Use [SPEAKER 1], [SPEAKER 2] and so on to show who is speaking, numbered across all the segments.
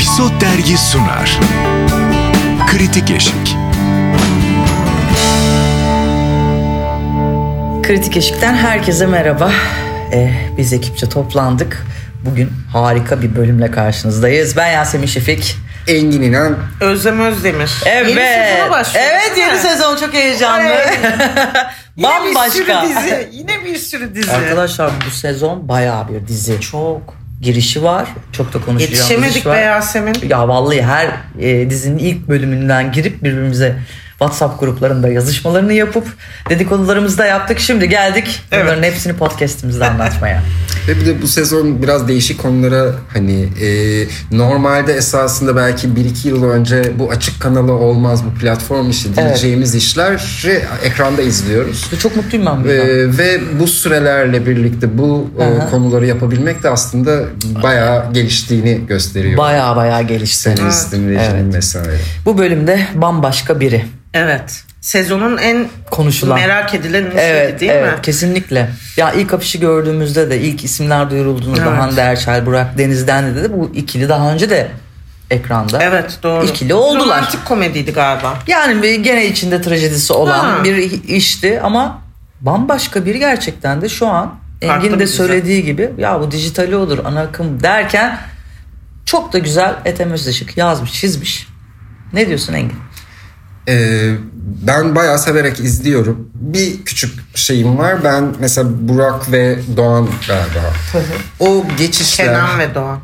[SPEAKER 1] Episod Dergi sunar. Kritik Eşik.
[SPEAKER 2] Kritik Eşik'ten herkese merhaba. Ee, biz ekipçe toplandık. Bugün harika bir bölümle karşınızdayız. Ben Yasemin Şefik.
[SPEAKER 3] Engin İnan
[SPEAKER 4] Özlem Özdemir.
[SPEAKER 2] Evet.
[SPEAKER 4] Yeni sezona başlıyor.
[SPEAKER 2] Evet yeni sezon çok heyecanlı.
[SPEAKER 4] Yine bir sürü dizi. Yine bir sürü dizi.
[SPEAKER 2] Arkadaşlar bu sezon bayağı bir dizi. Çok girişi var. Çok da konuşacağımız
[SPEAKER 4] Yetişemedik
[SPEAKER 2] iş
[SPEAKER 4] be. Yasemin.
[SPEAKER 2] Ya vallahi her e, dizinin ilk bölümünden girip birbirimize WhatsApp gruplarında yazışmalarını yapıp dedikodularımızı da yaptık. Şimdi geldik bunların hepsini podcast'imizde anlatmaya.
[SPEAKER 3] ve bir de bu sezon biraz değişik konulara hani e, normalde esasında belki 1-2 yıl önce bu açık kanalı olmaz bu platform işi diyeceğimiz işleri ekranda izliyoruz.
[SPEAKER 2] Ve çok mutluyum ben bundan.
[SPEAKER 3] E, ve bu sürelerle birlikte bu e, konuları yapabilmek de aslında bayağı geliştiğini gösteriyor.
[SPEAKER 2] Baya baya gelişti.
[SPEAKER 3] Senaristin, rejinin vesaire.
[SPEAKER 2] Bu bölümde bambaşka biri.
[SPEAKER 4] Evet. Sezonun en
[SPEAKER 2] Konuşulan.
[SPEAKER 4] merak edilen
[SPEAKER 2] Evet,
[SPEAKER 4] değil
[SPEAKER 2] evet
[SPEAKER 4] mi?
[SPEAKER 2] kesinlikle. Ya ilk afişi gördüğümüzde de ilk isimler duyurulduğunda
[SPEAKER 4] Evet.
[SPEAKER 2] Hande Erçel, Burak Deniz'den de, de bu ikili daha önce de ekranda.
[SPEAKER 4] Evet doğru.
[SPEAKER 2] İkili oldular.
[SPEAKER 4] Romantik komediydi galiba.
[SPEAKER 2] Yani bir gene içinde trajedisi olan
[SPEAKER 4] Ha.
[SPEAKER 2] bir işti ama bambaşka bir gerçekten de şu an
[SPEAKER 4] Farklı
[SPEAKER 2] Engin de söylediği gibi ya bu dijitali olur ana akım derken çok da güzel Ethem Özdeşik yazmış çizmiş. Ne diyorsun Engin?
[SPEAKER 3] Ee, ben bayağı severek izliyorum. Bir küçük şeyim var. Ben mesela Burak ve Doğan galiba. o geçişler...
[SPEAKER 4] Kenan ve Doğan.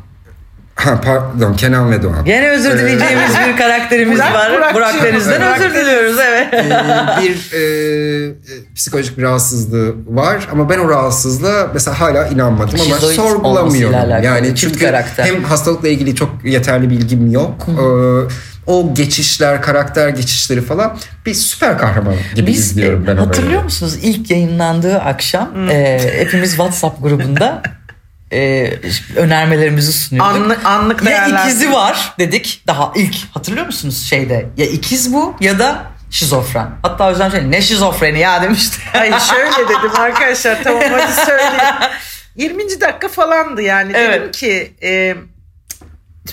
[SPEAKER 3] Ha pardon Kenan ve Doğan.
[SPEAKER 2] Gene özür dileyeceğimiz bir karakterimiz
[SPEAKER 4] Burak-
[SPEAKER 2] var. Burak Deniz'den
[SPEAKER 4] Burak
[SPEAKER 2] özür diliyoruz evet.
[SPEAKER 3] Ee, bir e, e, psikolojik bir rahatsızlığı var ama ben o rahatsızlığa mesela hala inanmadım ama
[SPEAKER 2] Şizoid olmasıyla
[SPEAKER 3] sorgulamıyorum. Yani
[SPEAKER 2] çift
[SPEAKER 3] çünkü
[SPEAKER 2] karakter.
[SPEAKER 3] hem hastalıkla ilgili çok yeterli bilgim yok. Ee, o geçişler, karakter geçişleri falan bir süper kahraman gibi
[SPEAKER 2] Biz
[SPEAKER 3] izliyorum
[SPEAKER 2] e,
[SPEAKER 3] ben
[SPEAKER 2] hatırlıyor
[SPEAKER 3] onları.
[SPEAKER 2] musunuz ilk yayınlandığı akşam e, hepimiz WhatsApp grubunda e, önermelerimizi sunuyorduk.
[SPEAKER 4] Anlık, anlık
[SPEAKER 2] ya
[SPEAKER 4] değerlendirme.
[SPEAKER 2] ikizi var dedik daha ilk hatırlıyor musunuz şeyde ya ikiz bu ya da şizofren. Hatta Özlem şey ne şizofreni ya demişti.
[SPEAKER 4] Ay şöyle dedim arkadaşlar tamam hadi söyleyeyim. 20. dakika falandı yani. Dedim
[SPEAKER 2] Evet.
[SPEAKER 4] ki e,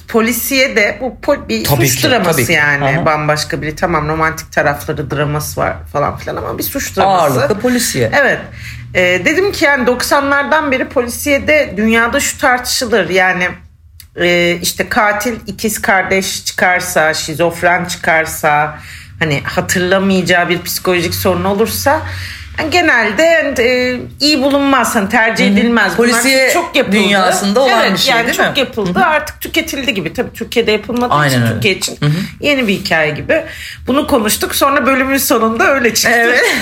[SPEAKER 4] polisiye de bu pol- bir
[SPEAKER 2] Tabii
[SPEAKER 4] suç
[SPEAKER 2] ki,
[SPEAKER 4] draması
[SPEAKER 2] tabii ki.
[SPEAKER 4] yani
[SPEAKER 2] Aha.
[SPEAKER 4] bambaşka biri. Tamam romantik tarafları draması var falan filan ama bir suç draması.
[SPEAKER 2] Ağırlıklı polisiye.
[SPEAKER 4] Evet. Ee, dedim ki yani 90'lardan beri polisiyede dünyada şu tartışılır. Yani e, işte katil ikiz kardeş çıkarsa, şizofren çıkarsa, hani hatırlamayacağı bir psikolojik sorun olursa yani genelde e, iyi bulunmaz, hani tercih edilmez. Bunlar
[SPEAKER 2] Polisiye
[SPEAKER 4] çok yapıldı.
[SPEAKER 2] dünyasında olan
[SPEAKER 4] evet,
[SPEAKER 2] bir şey,
[SPEAKER 4] yani
[SPEAKER 2] değil
[SPEAKER 4] çok
[SPEAKER 2] mi?
[SPEAKER 4] yapıldı. Artık tüketildi gibi. Tabii Türkiye'de yapılmadığı
[SPEAKER 2] Aynen
[SPEAKER 4] için
[SPEAKER 2] öyle.
[SPEAKER 4] Türkiye için yeni bir hikaye gibi. Bunu konuştuk. Sonra bölümün sonunda öyle çıktı.
[SPEAKER 2] Evet.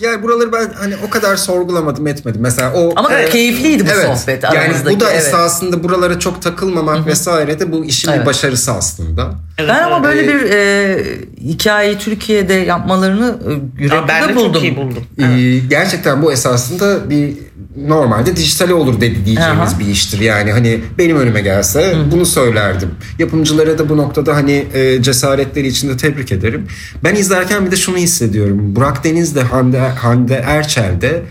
[SPEAKER 3] Yani buraları ben hani o kadar sorgulamadım etmedim. Mesela o
[SPEAKER 2] Ama
[SPEAKER 3] e,
[SPEAKER 2] keyifliydi bu
[SPEAKER 3] evet,
[SPEAKER 2] sohbet
[SPEAKER 3] Yani
[SPEAKER 2] aramızdaki.
[SPEAKER 3] bu da
[SPEAKER 2] evet.
[SPEAKER 3] esasında buralara çok takılmamak vesaire de bu işin
[SPEAKER 2] Evet.
[SPEAKER 3] bir başarısı aslında.
[SPEAKER 2] Ben ama böyle bir e, hikayeyi Türkiye'de yapmalarını e,
[SPEAKER 4] ben de
[SPEAKER 2] buldum.
[SPEAKER 4] çok iyi buldum.
[SPEAKER 3] Ee, gerçekten bu esasında bir normalde dijitali olur dedi diyeceğimiz
[SPEAKER 2] Aha.
[SPEAKER 3] bir iştir. Yani hani benim önüme gelse bunu söylerdim. Yapımcılara da bu noktada hani e, cesaretleri için de tebrik ederim. Ben izlerken bir de şunu hissediyorum. Burak Deniz de Hande, Hande Erçel de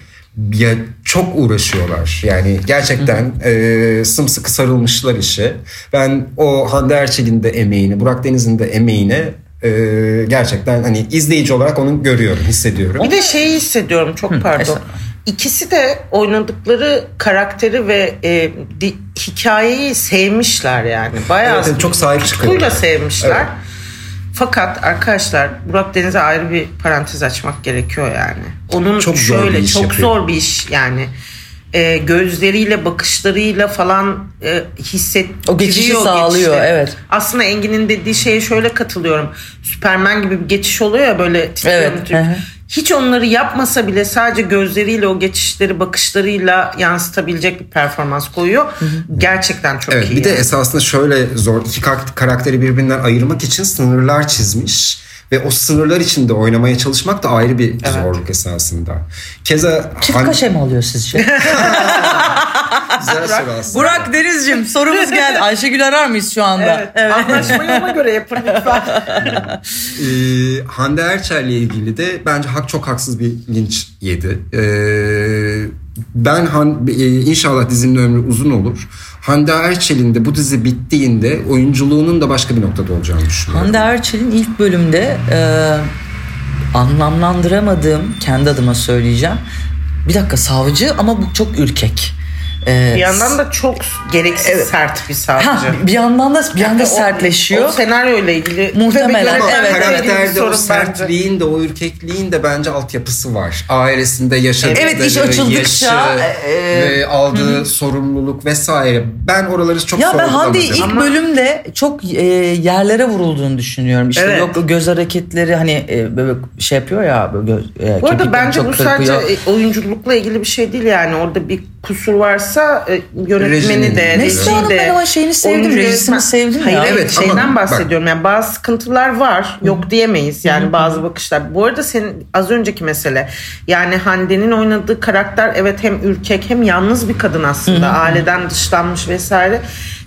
[SPEAKER 3] ya çok uğraşıyorlar. Yani gerçekten e, sımsıkı sarılmışlar işe. Ben o Hande Erçel'in de emeğini, Burak Deniz'in de emeğine e, gerçekten hani izleyici olarak onu görüyorum, hissediyorum.
[SPEAKER 4] Bir de şeyi hissediyorum çok pardon.
[SPEAKER 2] estağfurullah.
[SPEAKER 4] İkisi de oynadıkları karakteri ve e, di- hikayeyi sevmişler yani. Bayağı
[SPEAKER 3] Evet, evet, çok sahip çıkıyorlar.
[SPEAKER 4] sevmişler.
[SPEAKER 3] Evet.
[SPEAKER 4] Fakat arkadaşlar Burak Deniz'e ayrı bir parantez açmak gerekiyor yani. Onun
[SPEAKER 3] Çok zor
[SPEAKER 4] şöyle
[SPEAKER 3] iş
[SPEAKER 4] çok
[SPEAKER 3] yapıyor.
[SPEAKER 4] zor bir iş yani. E, gözleriyle bakışlarıyla falan e, hissettiriyor.
[SPEAKER 2] O geçişi sağlıyor,
[SPEAKER 4] geçişleri.
[SPEAKER 2] evet.
[SPEAKER 4] Aslında Engin'in dediği şeye şöyle katılıyorum. Süpermen gibi bir geçiş oluyor ya böyle titriyorum,
[SPEAKER 2] Evet.
[SPEAKER 4] Hiç onları yapmasa bile sadece gözleriyle o geçişleri bakışlarıyla yansıtabilecek bir performans koyuyor. Gerçekten çok
[SPEAKER 3] Evet
[SPEAKER 4] iyi.
[SPEAKER 3] bir de esasında şöyle zor iki kar- karakteri birbirinden ayırmak için sınırlar çizmiş ve o sınırlar içinde oynamaya çalışmak da ayrı bir zorluk esasında. Keza
[SPEAKER 2] Çift kaşe mi alıyor sizce?
[SPEAKER 3] güzel soru aslında.
[SPEAKER 2] Burak Deniz'cim sorumuz geldi. Ayşegül arar mıyız şu anda?
[SPEAKER 4] Evet. Anlaşmayı ona göre yapın lütfen.
[SPEAKER 3] Ee, Hande Erçel'le ilgili de bence hak çok haksız bir linç yedi. Ee, ben Han, e, inşallah dizinin ömrü uzun olur. Hande Erçel'in de bu dizi bittiğinde oyunculuğunun da başka bir noktada olacağını düşünüyorum.
[SPEAKER 2] Hande Erçel'in ilk bölümde e, anlamlandıramadığım kendi adıma söyleyeceğim. Bir dakika savcı ama bu çok ürkek. E,
[SPEAKER 4] Bir yandan da çok gereksiz sert bir savcı.
[SPEAKER 2] ha, bir yandan da bir anda
[SPEAKER 4] O-
[SPEAKER 2] sertleşiyor.
[SPEAKER 4] O senaryoyla ilgili
[SPEAKER 2] Muhtemelen,
[SPEAKER 4] Ve bir
[SPEAKER 2] evet,
[SPEAKER 4] ilgili
[SPEAKER 3] Karakterde o
[SPEAKER 4] sorun bence.
[SPEAKER 3] sertliğin de o ürkekliğin de bence altyapısı var. Ailesinde yaşadıkları,
[SPEAKER 2] Evet, iş açıldıkça,
[SPEAKER 3] yaşı
[SPEAKER 2] e,
[SPEAKER 3] ve aldığı sorumluluk vesaire. Ben oraları çok
[SPEAKER 2] Ya ben Hande'yi ilk bölümde çok e, yerlere vurulduğunu düşünüyorum. İşte
[SPEAKER 4] Evet.
[SPEAKER 2] yok göz hareketleri hani e, böyle şey yapıyor ya böyle göz, e,
[SPEAKER 4] Bu arada bence
[SPEAKER 2] çok
[SPEAKER 4] bu sadece
[SPEAKER 2] kırpıyor.
[SPEAKER 4] e, oyunculukla ilgili bir şey değil yani. Orada bir kusur varsa e, yönetmeni de,
[SPEAKER 3] de.
[SPEAKER 2] Neslihan'ın
[SPEAKER 4] rejiyi de.
[SPEAKER 2] ben ama şeyini sevdim,
[SPEAKER 4] oyuncu
[SPEAKER 2] rejisini
[SPEAKER 4] yönetmen-
[SPEAKER 2] sevdim
[SPEAKER 4] Hayır
[SPEAKER 2] ya.
[SPEAKER 4] evet
[SPEAKER 3] Evet,
[SPEAKER 4] şeyden
[SPEAKER 3] ama bak-
[SPEAKER 4] bahsediyorum. Yani bazı sıkıntılar var. Yok diyemeyiz yani bazı bakışlar. Bu arada senin az önceki mesele. Yani Hande'nin oynadığı karakter evet hem ürkek hem yalnız bir kadın aslında. Aileden dışlanmış vesaire.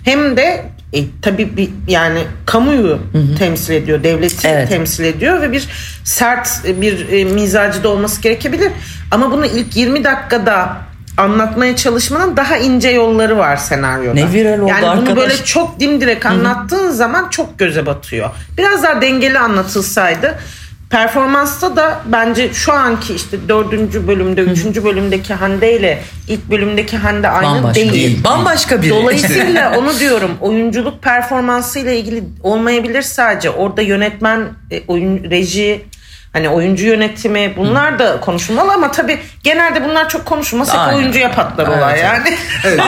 [SPEAKER 4] Hem de e, tabii bir yani kamuyu temsil ediyor, devleti
[SPEAKER 2] Evet.
[SPEAKER 4] temsil ediyor ve bir sert bir e, mizacı da olması gerekebilir. Ama bunu ilk 20 dakikada anlatmaya çalışmanın daha ince yolları var senaryoda.
[SPEAKER 2] Ne viral oldu
[SPEAKER 4] yani bunu
[SPEAKER 2] arkadaş.
[SPEAKER 4] böyle çok dimdirek anlattığın zaman çok göze batıyor. Biraz daha dengeli anlatılsaydı performansta da bence şu anki işte dördüncü bölümde, üçüncü bölümdeki Hande ile ilk bölümdeki Hande aynı
[SPEAKER 2] Bambaşka.
[SPEAKER 4] değil.
[SPEAKER 3] Değil.
[SPEAKER 2] Bambaşka biri.
[SPEAKER 4] Dolayısıyla onu diyorum oyunculuk performansıyla ilgili olmayabilir sadece. Orada yönetmen, e, oyun reji, hani oyuncu yönetimi bunlar da konuşulmalı ama tabii genelde bunlar çok konuşulmaz. Hep
[SPEAKER 2] Aynen.
[SPEAKER 4] oyuncuya patlar olay
[SPEAKER 2] Evet,
[SPEAKER 4] yani.
[SPEAKER 3] Evet,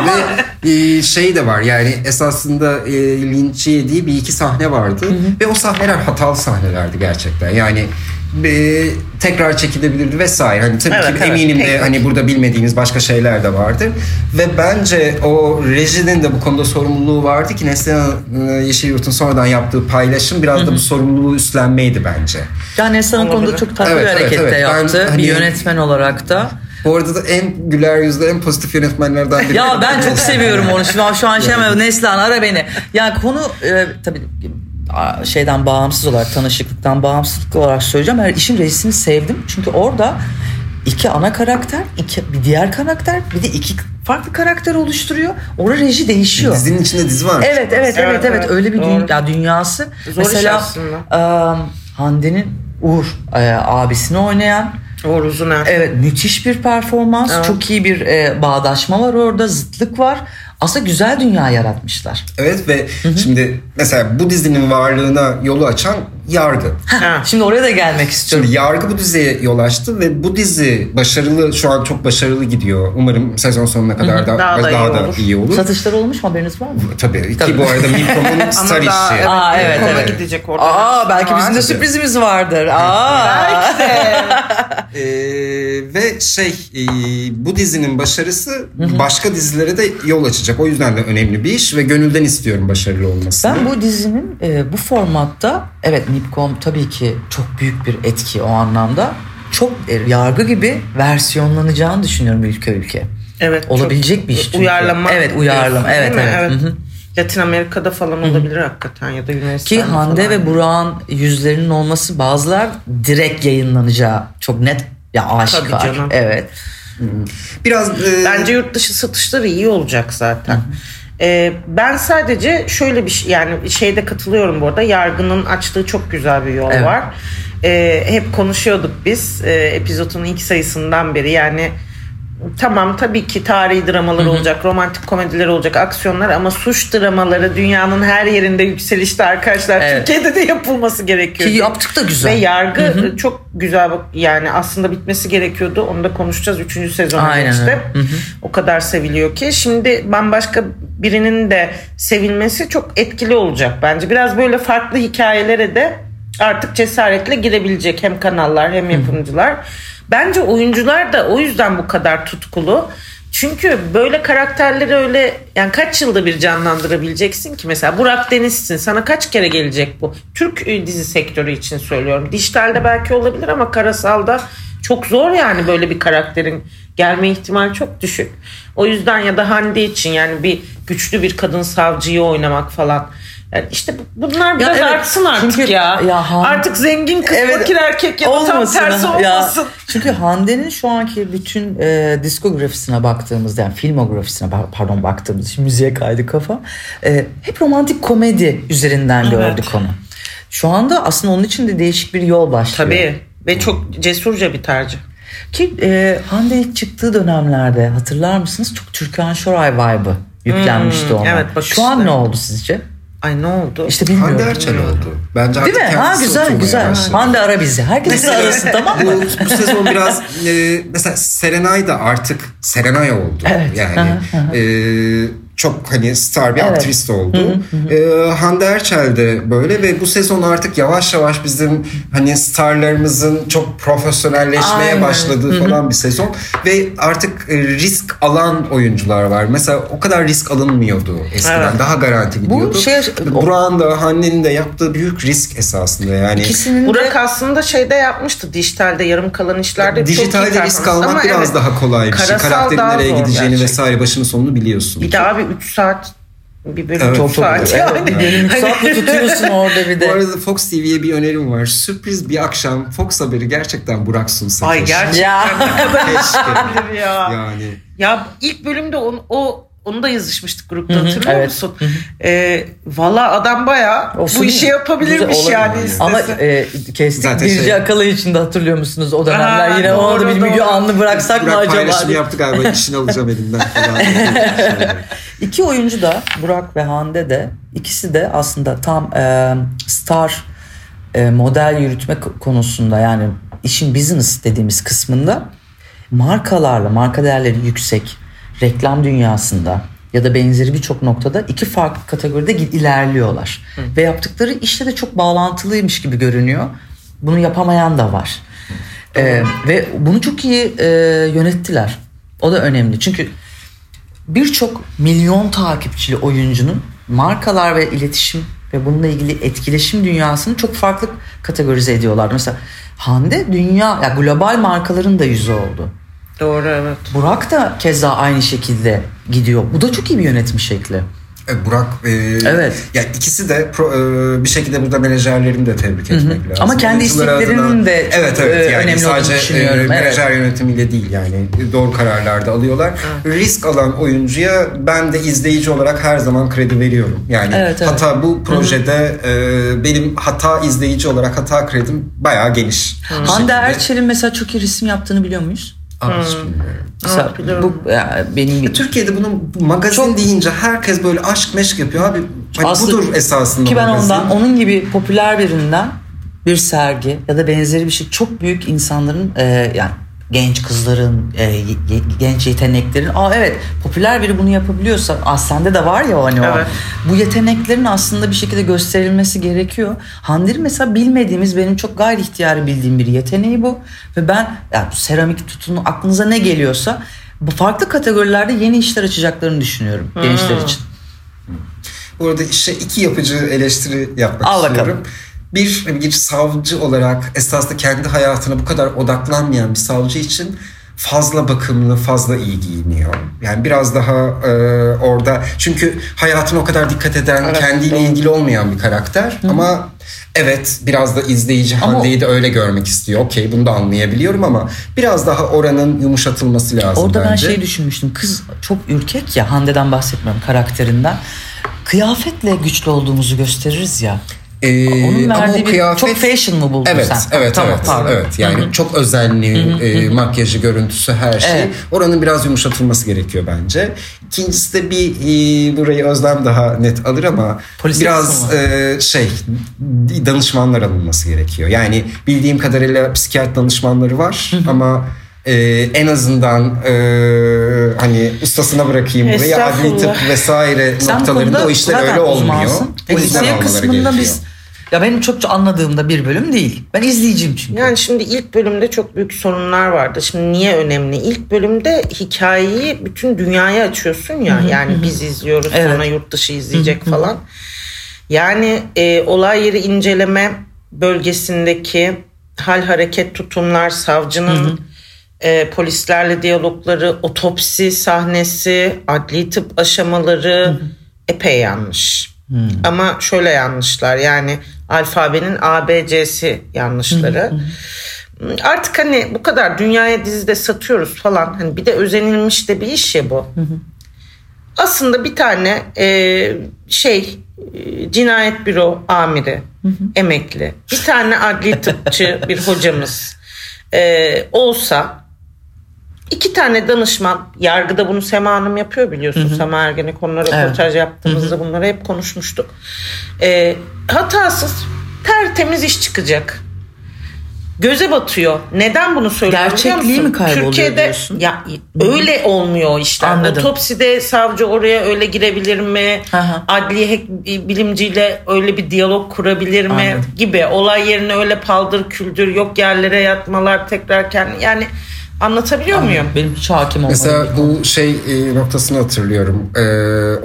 [SPEAKER 3] ve e, şey de var yani esasında e, linç yediği bir iki sahne vardı ve o sahneler hatalı sahnelerdi gerçekten yani e, tekrar çekilebilirdi vesaire hani tabii
[SPEAKER 4] Evet,
[SPEAKER 3] ki
[SPEAKER 4] evet,
[SPEAKER 3] eminim de
[SPEAKER 4] teknik.
[SPEAKER 3] hani burada bilmediğiniz başka şeyler de vardır ve bence o rejinin de bu konuda sorumluluğu vardı ki Neslihan e, Yeşilyurt'un sonradan yaptığı paylaşım biraz da bu sorumluluğu üstlenmeydi bence.
[SPEAKER 2] Yani Esra'nın konuda çok tatlı
[SPEAKER 3] Evet,
[SPEAKER 2] bir
[SPEAKER 3] evet,
[SPEAKER 2] hareket
[SPEAKER 3] evet.
[SPEAKER 2] de
[SPEAKER 3] Ben
[SPEAKER 2] yaptı.
[SPEAKER 3] hani-
[SPEAKER 2] Bir yönetmen olarak da.
[SPEAKER 3] Bu arada da en güler yüzlü en pozitif yönetmenlerden biri.
[SPEAKER 2] Ya ben çok seviyorum onu. Şu an, şu an şey yapamıyorum. Neslihan ara beni. Yani konu e, tabii şeyden bağımsız olarak tanışıklıktan bağımsızlık olarak söyleyeceğim. Her işin rejisini sevdim. Çünkü orada iki ana karakter, iki bir diğer karakter, bir de iki farklı karakter oluşturuyor. Orada reji değişiyor.
[SPEAKER 3] Dizinin içinde dizi var.
[SPEAKER 2] Evet evet evet
[SPEAKER 4] Evet,
[SPEAKER 2] evet, öyle bir
[SPEAKER 4] Doğru.
[SPEAKER 2] dünya dünyası.
[SPEAKER 4] Zor
[SPEAKER 2] Mesela e, Hande'nin Uğur e, abisini oynayan
[SPEAKER 4] Uğur Uzuner.
[SPEAKER 2] Evet müthiş bir performans.
[SPEAKER 4] Evet.
[SPEAKER 2] Çok iyi bir e, bağdaşma var orada. Zıtlık var. Aslında güzel dünya yaratmışlar.
[SPEAKER 3] Evet ve şimdi mesela bu dizinin varlığına yolu açan yargı.
[SPEAKER 4] Ha.
[SPEAKER 2] Şimdi oraya da gelmek istiyorum.
[SPEAKER 3] Şimdi yargı bu diziye yol açtı ve bu dizi başarılı şu an çok başarılı gidiyor. Umarım sezon sonuna kadar da
[SPEAKER 4] Daha
[SPEAKER 3] daha,
[SPEAKER 4] da iyi
[SPEAKER 3] da
[SPEAKER 4] olur.
[SPEAKER 3] iyi olur.
[SPEAKER 2] Satışlar olmuş mu haberiniz var mı?
[SPEAKER 3] Tabii ki bu arada Milkom'un star
[SPEAKER 4] daha
[SPEAKER 3] işi.
[SPEAKER 4] evet,
[SPEAKER 2] Aa, evet,
[SPEAKER 4] Milkom'a
[SPEAKER 2] evet.
[SPEAKER 4] gidecek orada.
[SPEAKER 2] Aa belki bizim de
[SPEAKER 4] Var.
[SPEAKER 2] sürprizimiz vardır. Aa.
[SPEAKER 3] Ee, ve şey e, bu dizinin başarısı başka dizilere de yol açacak. O yüzden de önemli bir iş ve gönülden istiyorum başarılı olmasını.
[SPEAKER 2] Ben bu dizinin e, bu formatta evet Nipcom tabii ki çok büyük bir etki o anlamda. Çok e, yargı gibi versiyonlanacağını düşünüyorum ülke ülke.
[SPEAKER 4] Evet.
[SPEAKER 2] Olabilecek
[SPEAKER 4] çok
[SPEAKER 2] bir iş çünkü.
[SPEAKER 4] Uyarlama.
[SPEAKER 2] Evet, uyarlama.
[SPEAKER 4] diyorsun,
[SPEAKER 2] Evet, evet. Hı hı.
[SPEAKER 4] Latin Amerika'da falan olabilir hakikaten ya da Yunanistan'da
[SPEAKER 2] Ki Hande
[SPEAKER 4] falan.
[SPEAKER 2] ve Burak'ın yüzlerinin olması bazılar direkt yayınlanacağı çok net ya aşikar.
[SPEAKER 4] Tabii canım.
[SPEAKER 2] Evet.
[SPEAKER 3] Biraz e,
[SPEAKER 4] Bence yurt dışı satışları iyi olacak zaten. Ee, ben sadece şöyle bir şey yani şeyde katılıyorum bu arada yargının açtığı çok güzel bir yol
[SPEAKER 2] Evet.
[SPEAKER 4] var. Ee, hep konuşuyorduk biz e, epizodun ilk sayısından beri yani tamam tabii ki tarihi dramalar olacak, romantik komediler olacak, aksiyonlar ama suç dramaları dünyanın her yerinde yükselişte arkadaşlar.
[SPEAKER 2] Evet.
[SPEAKER 4] Türkiye'de de yapılması gerekiyor.
[SPEAKER 2] Ki yaptık da güzel.
[SPEAKER 4] Ve yargı çok güzel yani aslında bitmesi gerekiyordu. Onu da konuşacağız. Üçüncü sezon
[SPEAKER 2] Aynen
[SPEAKER 4] işte. O kadar seviliyor ki. Şimdi bambaşka birinin de sevilmesi çok etkili olacak bence. Biraz böyle farklı hikayelere de artık cesaretle girebilecek hem kanallar hem yapımcılar. Bence oyuncular da o yüzden bu kadar tutkulu. Çünkü böyle karakterleri öyle yani kaç yılda bir canlandırabileceksin ki mesela Burak Deniz'sin sana kaç kere gelecek bu? Türk e, dizi sektörü için söylüyorum. Dijitalde belki olabilir ama karasalda çok zor yani böyle bir karakterin gelme ihtimali çok düşük. O yüzden ya da Hande için yani bir güçlü bir kadın savcıyı oynamak falan Yani işte bu- bunlar biraz
[SPEAKER 2] evet,
[SPEAKER 4] artsın artık
[SPEAKER 2] çünkü-
[SPEAKER 4] ya.
[SPEAKER 2] ya Han-
[SPEAKER 4] artık zengin kız
[SPEAKER 2] Evet,
[SPEAKER 4] fakir erkek ya da tam tersi
[SPEAKER 2] Ya,
[SPEAKER 4] olmasın.
[SPEAKER 2] çünkü Hande'nin şu anki bütün e, diskografisine baktığımızda yani filmografisine pardon baktığımız şimdi müziğe kaydı kafa. E, hep romantik komedi üzerinden gördük onu. Şu anda aslında onun için de değişik bir yol başlıyor.
[SPEAKER 4] Tabii ve çok cesurca bir tercih.
[SPEAKER 2] Ki e, Hande ilk çıktığı dönemlerde hatırlar mısınız? Çok Türkan Şoray vibe'ı yüklenmişti
[SPEAKER 4] Hmm,
[SPEAKER 2] ona.
[SPEAKER 4] evet,
[SPEAKER 2] Şu an
[SPEAKER 4] işte.
[SPEAKER 2] ne oldu sizce?
[SPEAKER 4] Ay ne oldu?
[SPEAKER 2] İşte bilmiyorum.
[SPEAKER 3] Hande Erçel oldu. Bence
[SPEAKER 2] Değil
[SPEAKER 3] artık
[SPEAKER 2] mi? Ha güzel güzel.
[SPEAKER 3] başladı.
[SPEAKER 2] Hande ara bizi. Herkes bizi arasın tamam mı?
[SPEAKER 3] bu, bu sezon biraz e, mesela Serenay da artık Serenay oldu.
[SPEAKER 2] Evet.
[SPEAKER 3] Yani
[SPEAKER 2] Aha, aha.
[SPEAKER 3] e, çok hani star bir
[SPEAKER 2] Evet.
[SPEAKER 3] aktris oldu. E, Hande Erçel de böyle ve bu sezon artık yavaş yavaş bizim hani starlarımızın çok profesyonelleşmeye
[SPEAKER 2] Aynen.
[SPEAKER 3] başladığı falan bir sezon ve artık e, risk alan oyuncular var. Mesela o kadar risk alınmıyordu eskiden.
[SPEAKER 4] Evet.
[SPEAKER 3] Daha garanti gidiyordu.
[SPEAKER 2] şey-
[SPEAKER 3] Burak'ın da Hande'nin de yaptığı büyük risk esasında yani.
[SPEAKER 2] İkisinin
[SPEAKER 4] Burak
[SPEAKER 2] de
[SPEAKER 4] aslında şeyde yapmıştı dijitalde yarım kalan işlerde çok iyi
[SPEAKER 3] Dijitalde risk
[SPEAKER 4] performans.
[SPEAKER 3] almak
[SPEAKER 4] Ama
[SPEAKER 3] biraz
[SPEAKER 4] evet,
[SPEAKER 3] daha kolay bir şey. Karakterin
[SPEAKER 4] daha
[SPEAKER 3] nereye gideceğini
[SPEAKER 4] gerçekten.
[SPEAKER 3] vesaire başının sonunu biliyorsun.
[SPEAKER 4] Bir de abi 3 saat bir bölüm
[SPEAKER 3] Evet,
[SPEAKER 4] çok saat yani.
[SPEAKER 2] bir bölüm üç saat mi tutuyorsun orada bir
[SPEAKER 3] Bu
[SPEAKER 2] de?
[SPEAKER 3] arada Fox TV'ye bir önerim var. Sürpriz bir akşam Fox haberi gerçekten Burak sunsa.
[SPEAKER 4] Ay gerçekten
[SPEAKER 2] Ya.
[SPEAKER 4] ne kadar ya.
[SPEAKER 3] Yani
[SPEAKER 4] Ya ilk bölümde on, o onu da yazışmıştık grupta hatırlıyor
[SPEAKER 2] evet.
[SPEAKER 4] musun? Ee, Valla adam bayağı
[SPEAKER 2] Olsun
[SPEAKER 4] bu işi yapabilirmiş
[SPEAKER 2] Güzel,
[SPEAKER 4] yani
[SPEAKER 3] olabilir.
[SPEAKER 4] istese.
[SPEAKER 2] Ama e, kestik
[SPEAKER 3] Zaten
[SPEAKER 2] Birce
[SPEAKER 3] şey-
[SPEAKER 2] Akalı için de hatırlıyor musunuz o dönemler?
[SPEAKER 4] Ha,
[SPEAKER 2] Yine ona da bir
[SPEAKER 4] doğru,
[SPEAKER 2] Müge
[SPEAKER 4] doğru.
[SPEAKER 2] Anlı bıraksak mı
[SPEAKER 3] Burak
[SPEAKER 2] acaba?
[SPEAKER 3] paylaşımı
[SPEAKER 2] diye.
[SPEAKER 3] yaptı galiba işini alacağım elinden falan.
[SPEAKER 2] İki oyuncu da Burak ve Hande de ikisi de aslında tam e, star e, model yürütme ko- konusunda yani işin business dediğimiz kısmında markalarla marka değerleri yüksek reklam dünyasında ya da benzeri birçok noktada iki farklı kategoride ilerliyorlar. Ve yaptıkları işte de çok bağlantılıymış gibi görünüyor. Bunu yapamayan da var. E, ve bunu çok iyi e, yönettiler. O da önemli. Çünkü birçok milyon takipçili oyuncunun markalar ve iletişim ve bununla ilgili etkileşim dünyasını çok farklı kategorize ediyorlar. Mesela Hande dünya ya global markaların da yüzü oldu.
[SPEAKER 4] Doğru evet.
[SPEAKER 2] Burak da keza aynı şekilde gidiyor. Bu da çok iyi bir yönetim şekli.
[SPEAKER 3] E, Burak e,
[SPEAKER 2] Evet.
[SPEAKER 3] ya ikisi de pro- e, bir şekilde burada menajerlerini de tebrik etmek lazım.
[SPEAKER 2] Ama kendi isteklerinin
[SPEAKER 3] adına-
[SPEAKER 2] de
[SPEAKER 3] evet, evet,
[SPEAKER 2] e,
[SPEAKER 3] yani
[SPEAKER 2] önemli olduğunu
[SPEAKER 3] sadece
[SPEAKER 2] düşünüyorum.
[SPEAKER 3] e,
[SPEAKER 2] Evet.
[SPEAKER 3] menajer yönetimiyle değil yani doğru kararlar da alıyorlar. Risk alan oyuncuya ben de izleyici olarak her zaman kredi veriyorum. Yani
[SPEAKER 2] Evet, evet.
[SPEAKER 3] hata bu projede e, benim hata izleyici olarak hata kredim bayağı geniş.
[SPEAKER 2] Hande. Erçel'in mesela çok iyi resim yaptığını biliyor muyuz?
[SPEAKER 3] Aa, hiç bilmiyorum.
[SPEAKER 2] Mesela
[SPEAKER 4] Evet, biliyorum.
[SPEAKER 2] bu ya, benim bir
[SPEAKER 3] Türkiye'de bunun bu magazin
[SPEAKER 2] Çok-
[SPEAKER 3] deyince herkes böyle aşk meşk yapıyor abi. Hani
[SPEAKER 2] Aslında-
[SPEAKER 3] budur esasında
[SPEAKER 2] Ki ben
[SPEAKER 3] magazin.
[SPEAKER 2] ondan onun gibi popüler birinden bir sergi ya da benzeri bir şey çok büyük insanların e, yani genç kızların e, genç yeteneklerin aa evet popüler biri bunu yapabiliyorsa aa sende de var ya o hani o
[SPEAKER 4] Evet.
[SPEAKER 2] bu yeteneklerin aslında bir şekilde gösterilmesi gerekiyor. Hande'nin mesela bilmediğimiz benim çok gayri ihtiyari bildiğim bir yeteneği bu ve ben yani seramik tutunu aklınıza ne geliyorsa bu farklı kategorilerde yeni işler açacaklarını düşünüyorum gençler için.
[SPEAKER 3] Bu arada işe iki yapıcı eleştiri yapmak
[SPEAKER 2] Al bakalım.
[SPEAKER 3] Bir, bir savcı olarak esasında kendi hayatına bu kadar odaklanmayan bir savcı için fazla bakımlı, fazla iyi giyiniyor. Yani biraz daha e, orada çünkü hayatına o kadar dikkat eden,
[SPEAKER 4] Evet,
[SPEAKER 3] kendiyle
[SPEAKER 4] doğru.
[SPEAKER 3] ilgili olmayan bir karakter. Ama evet biraz da izleyici
[SPEAKER 2] Ama-
[SPEAKER 3] Hande'yi de öyle görmek istiyor. Okey bunu da anlayabiliyorum ama biraz daha oranın yumuşatılması lazım
[SPEAKER 2] Orada ben
[SPEAKER 3] bence.
[SPEAKER 2] şey düşünmüştüm. Kız çok ürkek ya Hande'den bahsetmiyorum karakterinden. Kıyafetle güçlü olduğumuzu gösteririz ya.
[SPEAKER 3] Ee,
[SPEAKER 2] Onun
[SPEAKER 3] ama
[SPEAKER 2] verdiği
[SPEAKER 3] o
[SPEAKER 2] bir
[SPEAKER 3] kıyafet
[SPEAKER 2] çok fashion mı buldun
[SPEAKER 3] evet,
[SPEAKER 2] sen?
[SPEAKER 3] Evet,
[SPEAKER 2] Tamam,
[SPEAKER 3] evet,
[SPEAKER 2] pardon.
[SPEAKER 3] evet. Yani çok özenli, e, makyajı, görüntüsü, her şey.
[SPEAKER 2] Evet.
[SPEAKER 3] Oranın biraz yumuşatılması gerekiyor bence. İkincisi de bir e, burayı Özlem daha net alır ama
[SPEAKER 2] Polis
[SPEAKER 3] biraz e, şey danışmanlar alınması gerekiyor. Yani bildiğim kadarıyla psikiyat danışmanları var ama e, en azından e, hani ustasına bırakayım burayı adli tıp vesaire
[SPEAKER 2] Sen
[SPEAKER 3] noktalarında o işler öyle olmuyor.
[SPEAKER 2] uzmansın.
[SPEAKER 3] O yüzden
[SPEAKER 2] kısmında
[SPEAKER 3] gerekiyor.
[SPEAKER 2] biz ya benim çok anladığımda bir bölüm değil. Ben izleyiciyim çünkü.
[SPEAKER 4] Yani şimdi ilk bölümde çok büyük sorunlar vardı. Şimdi niye önemli? İlk bölümde hikayeyi bütün dünyaya açıyorsun ya. yani biz izliyoruz
[SPEAKER 2] Evet.
[SPEAKER 4] sonra yurt dışı izleyecek falan. Yani e, olay yeri inceleme bölgesindeki hal hareket tutumlar, savcının e, polislerle diyalogları, otopsi sahnesi, adli tıp aşamaları epey yanlış. Ama şöyle yanlışlar yani alfabenin A, B, C'si yanlışları. Artık hani bu kadar dünyaya dizide satıyoruz falan. Hani bir de özenilmiş de bir iş ya bu. Aslında bir tane e, şey e, cinayet büro amiri emekli bir tane adli tıpçı bir hocamız e, olsa iki tane danışman yargıda bunu Sema Hanım yapıyor biliyorsun Sema Ergenekon'la röportaj yaptığımızda bunları hep konuşmuştuk E, hatasız tertemiz iş çıkacak göze batıyor. Neden bunu söylüyorum
[SPEAKER 2] Gerçekliği mi kayboluyor
[SPEAKER 4] Türkiye'de
[SPEAKER 2] diyorsun?
[SPEAKER 4] ya öyle olmuyor o işler.
[SPEAKER 2] Anladım.
[SPEAKER 4] Otopside savcı oraya öyle girebilir mi?
[SPEAKER 2] Hı hı.
[SPEAKER 4] Adliye bilimciyle öyle bir diyalog kurabilir mi?
[SPEAKER 2] Anladım.
[SPEAKER 4] Gibi. Olay yerine öyle paldır küldür yok yerlere yatmalar tekrar kendi yani anlatabiliyor muyum?
[SPEAKER 2] Benim hiç hakim olmadım.
[SPEAKER 3] Mesela bu şey e, noktasını hatırlıyorum. E,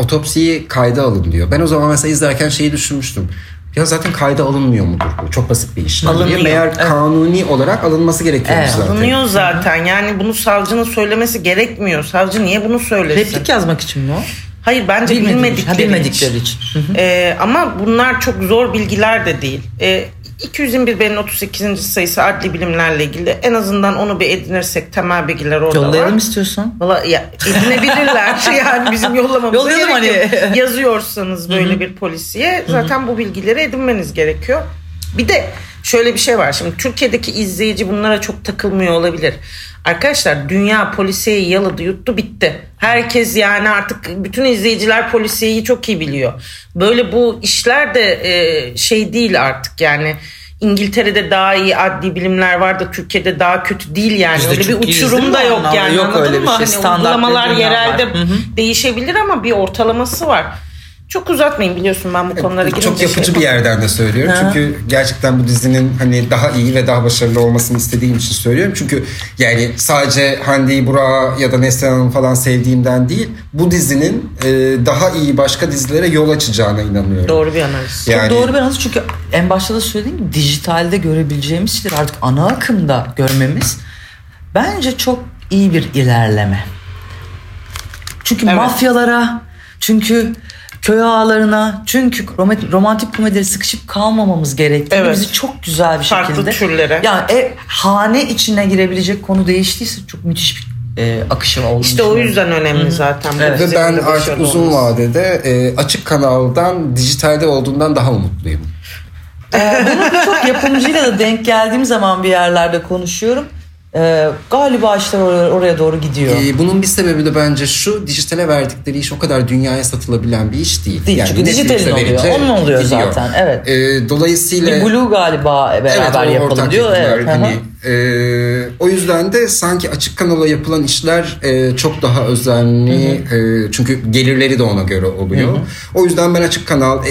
[SPEAKER 3] otopsiyi kayda alın diyor. Ben o zaman mesela izlerken şeyi düşünmüştüm. Ya zaten kayda alınmıyor mudur bu? Çok basit bir iş.
[SPEAKER 4] Alınıyor.
[SPEAKER 3] Meğer kanuni olarak alınması gerekiyormuş
[SPEAKER 2] Evet,
[SPEAKER 3] zaten.
[SPEAKER 4] Alınıyor zaten. Yani bunu savcının söylemesi gerekmiyor. Savcı niye bunu söylesin?
[SPEAKER 2] Replik yazmak için mi o?
[SPEAKER 4] Hayır bence
[SPEAKER 2] için.
[SPEAKER 4] bilmedikleri,
[SPEAKER 2] Ha, bilmedikleri
[SPEAKER 4] için.
[SPEAKER 2] için. Hı hı.
[SPEAKER 4] Ee, ama bunlar çok zor bilgiler de değil. Ee, 221 B'nin 38. sayısı adli bilimlerle ilgili. En azından onu bir edinirsek temel bilgiler orada
[SPEAKER 2] Yollayalım
[SPEAKER 4] var.
[SPEAKER 2] istiyorsan.
[SPEAKER 4] Valla ya, edinebilirler yani bizim yollamamıza
[SPEAKER 2] Yollayalım
[SPEAKER 4] gerek yok.
[SPEAKER 2] hani.
[SPEAKER 4] Yazıyorsanız böyle bir polisiye zaten bu bilgileri edinmeniz gerekiyor. Bir de şöyle bir şey var şimdi Türkiye'deki izleyici bunlara çok takılmıyor olabilir. Arkadaşlar dünya polisiyeyi yaladı yuttu bitti. Herkes yani artık bütün izleyiciler polisiyeyi çok iyi biliyor. Böyle bu işler de e, şey değil artık yani İngiltere'de daha iyi adli bilimler var da Türkiye'de daha kötü değil yani.
[SPEAKER 2] Biz de
[SPEAKER 4] Öyle bir uçurum da yok yani.
[SPEAKER 2] Yok
[SPEAKER 4] anladın
[SPEAKER 2] öyle bir
[SPEAKER 4] mı?
[SPEAKER 2] şey.
[SPEAKER 4] Hani
[SPEAKER 2] bir
[SPEAKER 4] uygulamalar yerelde
[SPEAKER 2] var.
[SPEAKER 4] Değişebilir ama bir ortalaması var. Çok uzatmayın biliyorsun ben bu konulara girince
[SPEAKER 3] Çok yapıcı
[SPEAKER 4] şey
[SPEAKER 3] bir yerden de söylüyorum.
[SPEAKER 2] Ha.
[SPEAKER 3] Çünkü gerçekten bu dizinin hani daha iyi ve daha başarılı olmasını istediğim için söylüyorum. Çünkü yani sadece Hande'yi, Burak'ı ya da Neslihan Hanım'ı falan sevdiğimden değil, bu dizinin e, daha iyi başka dizilere yol açacağına inanıyorum.
[SPEAKER 4] Doğru bir analiz.
[SPEAKER 3] Yani-
[SPEAKER 2] Çok doğru bir analiz çünkü en başta da söylediğim gibi dijitalde görebileceğimiz şeyleri artık ana akımda görmemiz bence çok iyi bir ilerleme. Çünkü
[SPEAKER 4] Evet.
[SPEAKER 2] mafyalara, çünkü köy ağalarına, çünkü romantik, komedileri sıkışıp kalmamamız gerektiğini
[SPEAKER 4] Evet.
[SPEAKER 2] bizi çok güzel bir
[SPEAKER 4] Farklı
[SPEAKER 2] şekilde.
[SPEAKER 4] türlere.
[SPEAKER 2] Yani e, hane içine girebilecek konu değiştiyse çok müthiş bir e, akışı olduğunu
[SPEAKER 4] İşte o yüzden önemli zaten. bu
[SPEAKER 2] Evet.
[SPEAKER 3] Ve ben
[SPEAKER 4] de
[SPEAKER 3] artık
[SPEAKER 4] başarılı
[SPEAKER 3] uzun
[SPEAKER 4] olması.
[SPEAKER 3] vadede e, açık kanaldan dijitalde olduğundan daha umutluyum.
[SPEAKER 2] Çok yapımcıyla da denk geldiğim zaman bir yerlerde konuşuyorum. Ee, galiba işler oraya, oraya doğru gidiyor.
[SPEAKER 3] Ee, bunun bir sebebi de bence şu dijitale verdikleri iş o kadar dünyaya satılabilen bir iş değil.
[SPEAKER 2] Değil, çünkü
[SPEAKER 3] Netflix'e
[SPEAKER 2] dijitalin oluyor. Onun oluyor
[SPEAKER 3] gidiyor.
[SPEAKER 2] zaten, evet.
[SPEAKER 3] Ee, dolayısıyla
[SPEAKER 2] bir Blue galiba beraber
[SPEAKER 3] o
[SPEAKER 2] yapalım diyor. Evet.
[SPEAKER 3] Hani. E, o yüzden de sanki açık kanala yapılan işler e, çok daha özenli e, çünkü gelirleri de ona göre oluyor. O yüzden ben açık kanal e,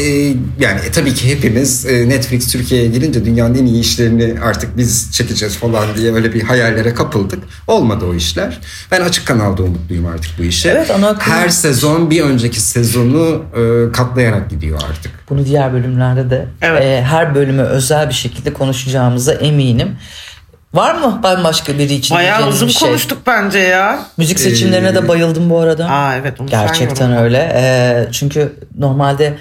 [SPEAKER 3] yani e, tabii ki hepimiz e, Netflix Türkiye'ye girince dünyanın en iyi işlerini artık biz çekeceğiz falan diye öyle bir hayallere kapıldık. Olmadı o işler. Ben açık kanalda umutluyum artık bu işe.
[SPEAKER 2] Evet, ana akım-
[SPEAKER 3] Her sezon bir önceki sezonu e, katlayarak gidiyor artık.
[SPEAKER 2] Bunu diğer bölümlerde de
[SPEAKER 4] Evet.
[SPEAKER 2] e, her bölümü özel bir şekilde konuşacağımıza eminim. Var mı bambaşka biri için
[SPEAKER 4] Bayağı uzun
[SPEAKER 2] bir şey?
[SPEAKER 4] konuştuk bence ya.
[SPEAKER 2] Müzik seçimlerine
[SPEAKER 3] Ee,
[SPEAKER 2] de bayıldım bu arada.
[SPEAKER 4] Aa evet onu
[SPEAKER 2] Gerçekten öyle. Ee, çünkü normalde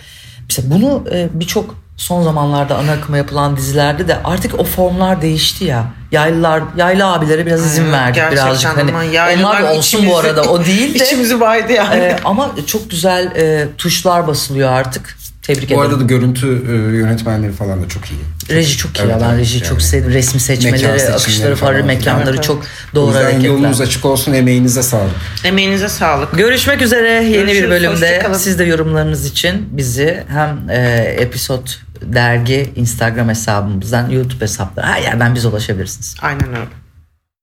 [SPEAKER 2] mesela bunu e, birçok son zamanlarda ana akıma yapılan dizilerde de artık o formlar değişti ya. Yaylılar, yaylı abilere biraz izin verdik
[SPEAKER 4] gerçekten
[SPEAKER 2] birazcık. Hani onlar da olsun bu
[SPEAKER 4] içimizi-
[SPEAKER 2] arada o değil de.
[SPEAKER 4] İçimizi baydı yani.
[SPEAKER 2] Ee, ama çok güzel e, tuşlar basılıyor artık. Tebrik
[SPEAKER 3] Bu
[SPEAKER 2] ederim.
[SPEAKER 3] arada da görüntü e, yönetmenleri falan da çok iyi.
[SPEAKER 2] Reji çok iyi
[SPEAKER 3] Evet, evet,
[SPEAKER 2] rejiyi
[SPEAKER 3] yani.
[SPEAKER 2] çok sevdim. Resmi seçmeleri, akışları falan,
[SPEAKER 3] falan.
[SPEAKER 2] mekanları
[SPEAKER 4] Evet,
[SPEAKER 2] çok doğru
[SPEAKER 3] yüzden
[SPEAKER 2] hareketler.
[SPEAKER 3] yolunuz açık olsun emeğinize sağlık.
[SPEAKER 4] Emeğinize sağlık.
[SPEAKER 2] Görüşmek üzere yeni
[SPEAKER 4] Görüşürüz,
[SPEAKER 2] bir bölümde. Siz de yorumlarınız için bizi hem e, episod dergi Instagram hesabımızdan YouTube hesapları her yerden bize ulaşabilirsiniz.
[SPEAKER 4] Aynen öyle.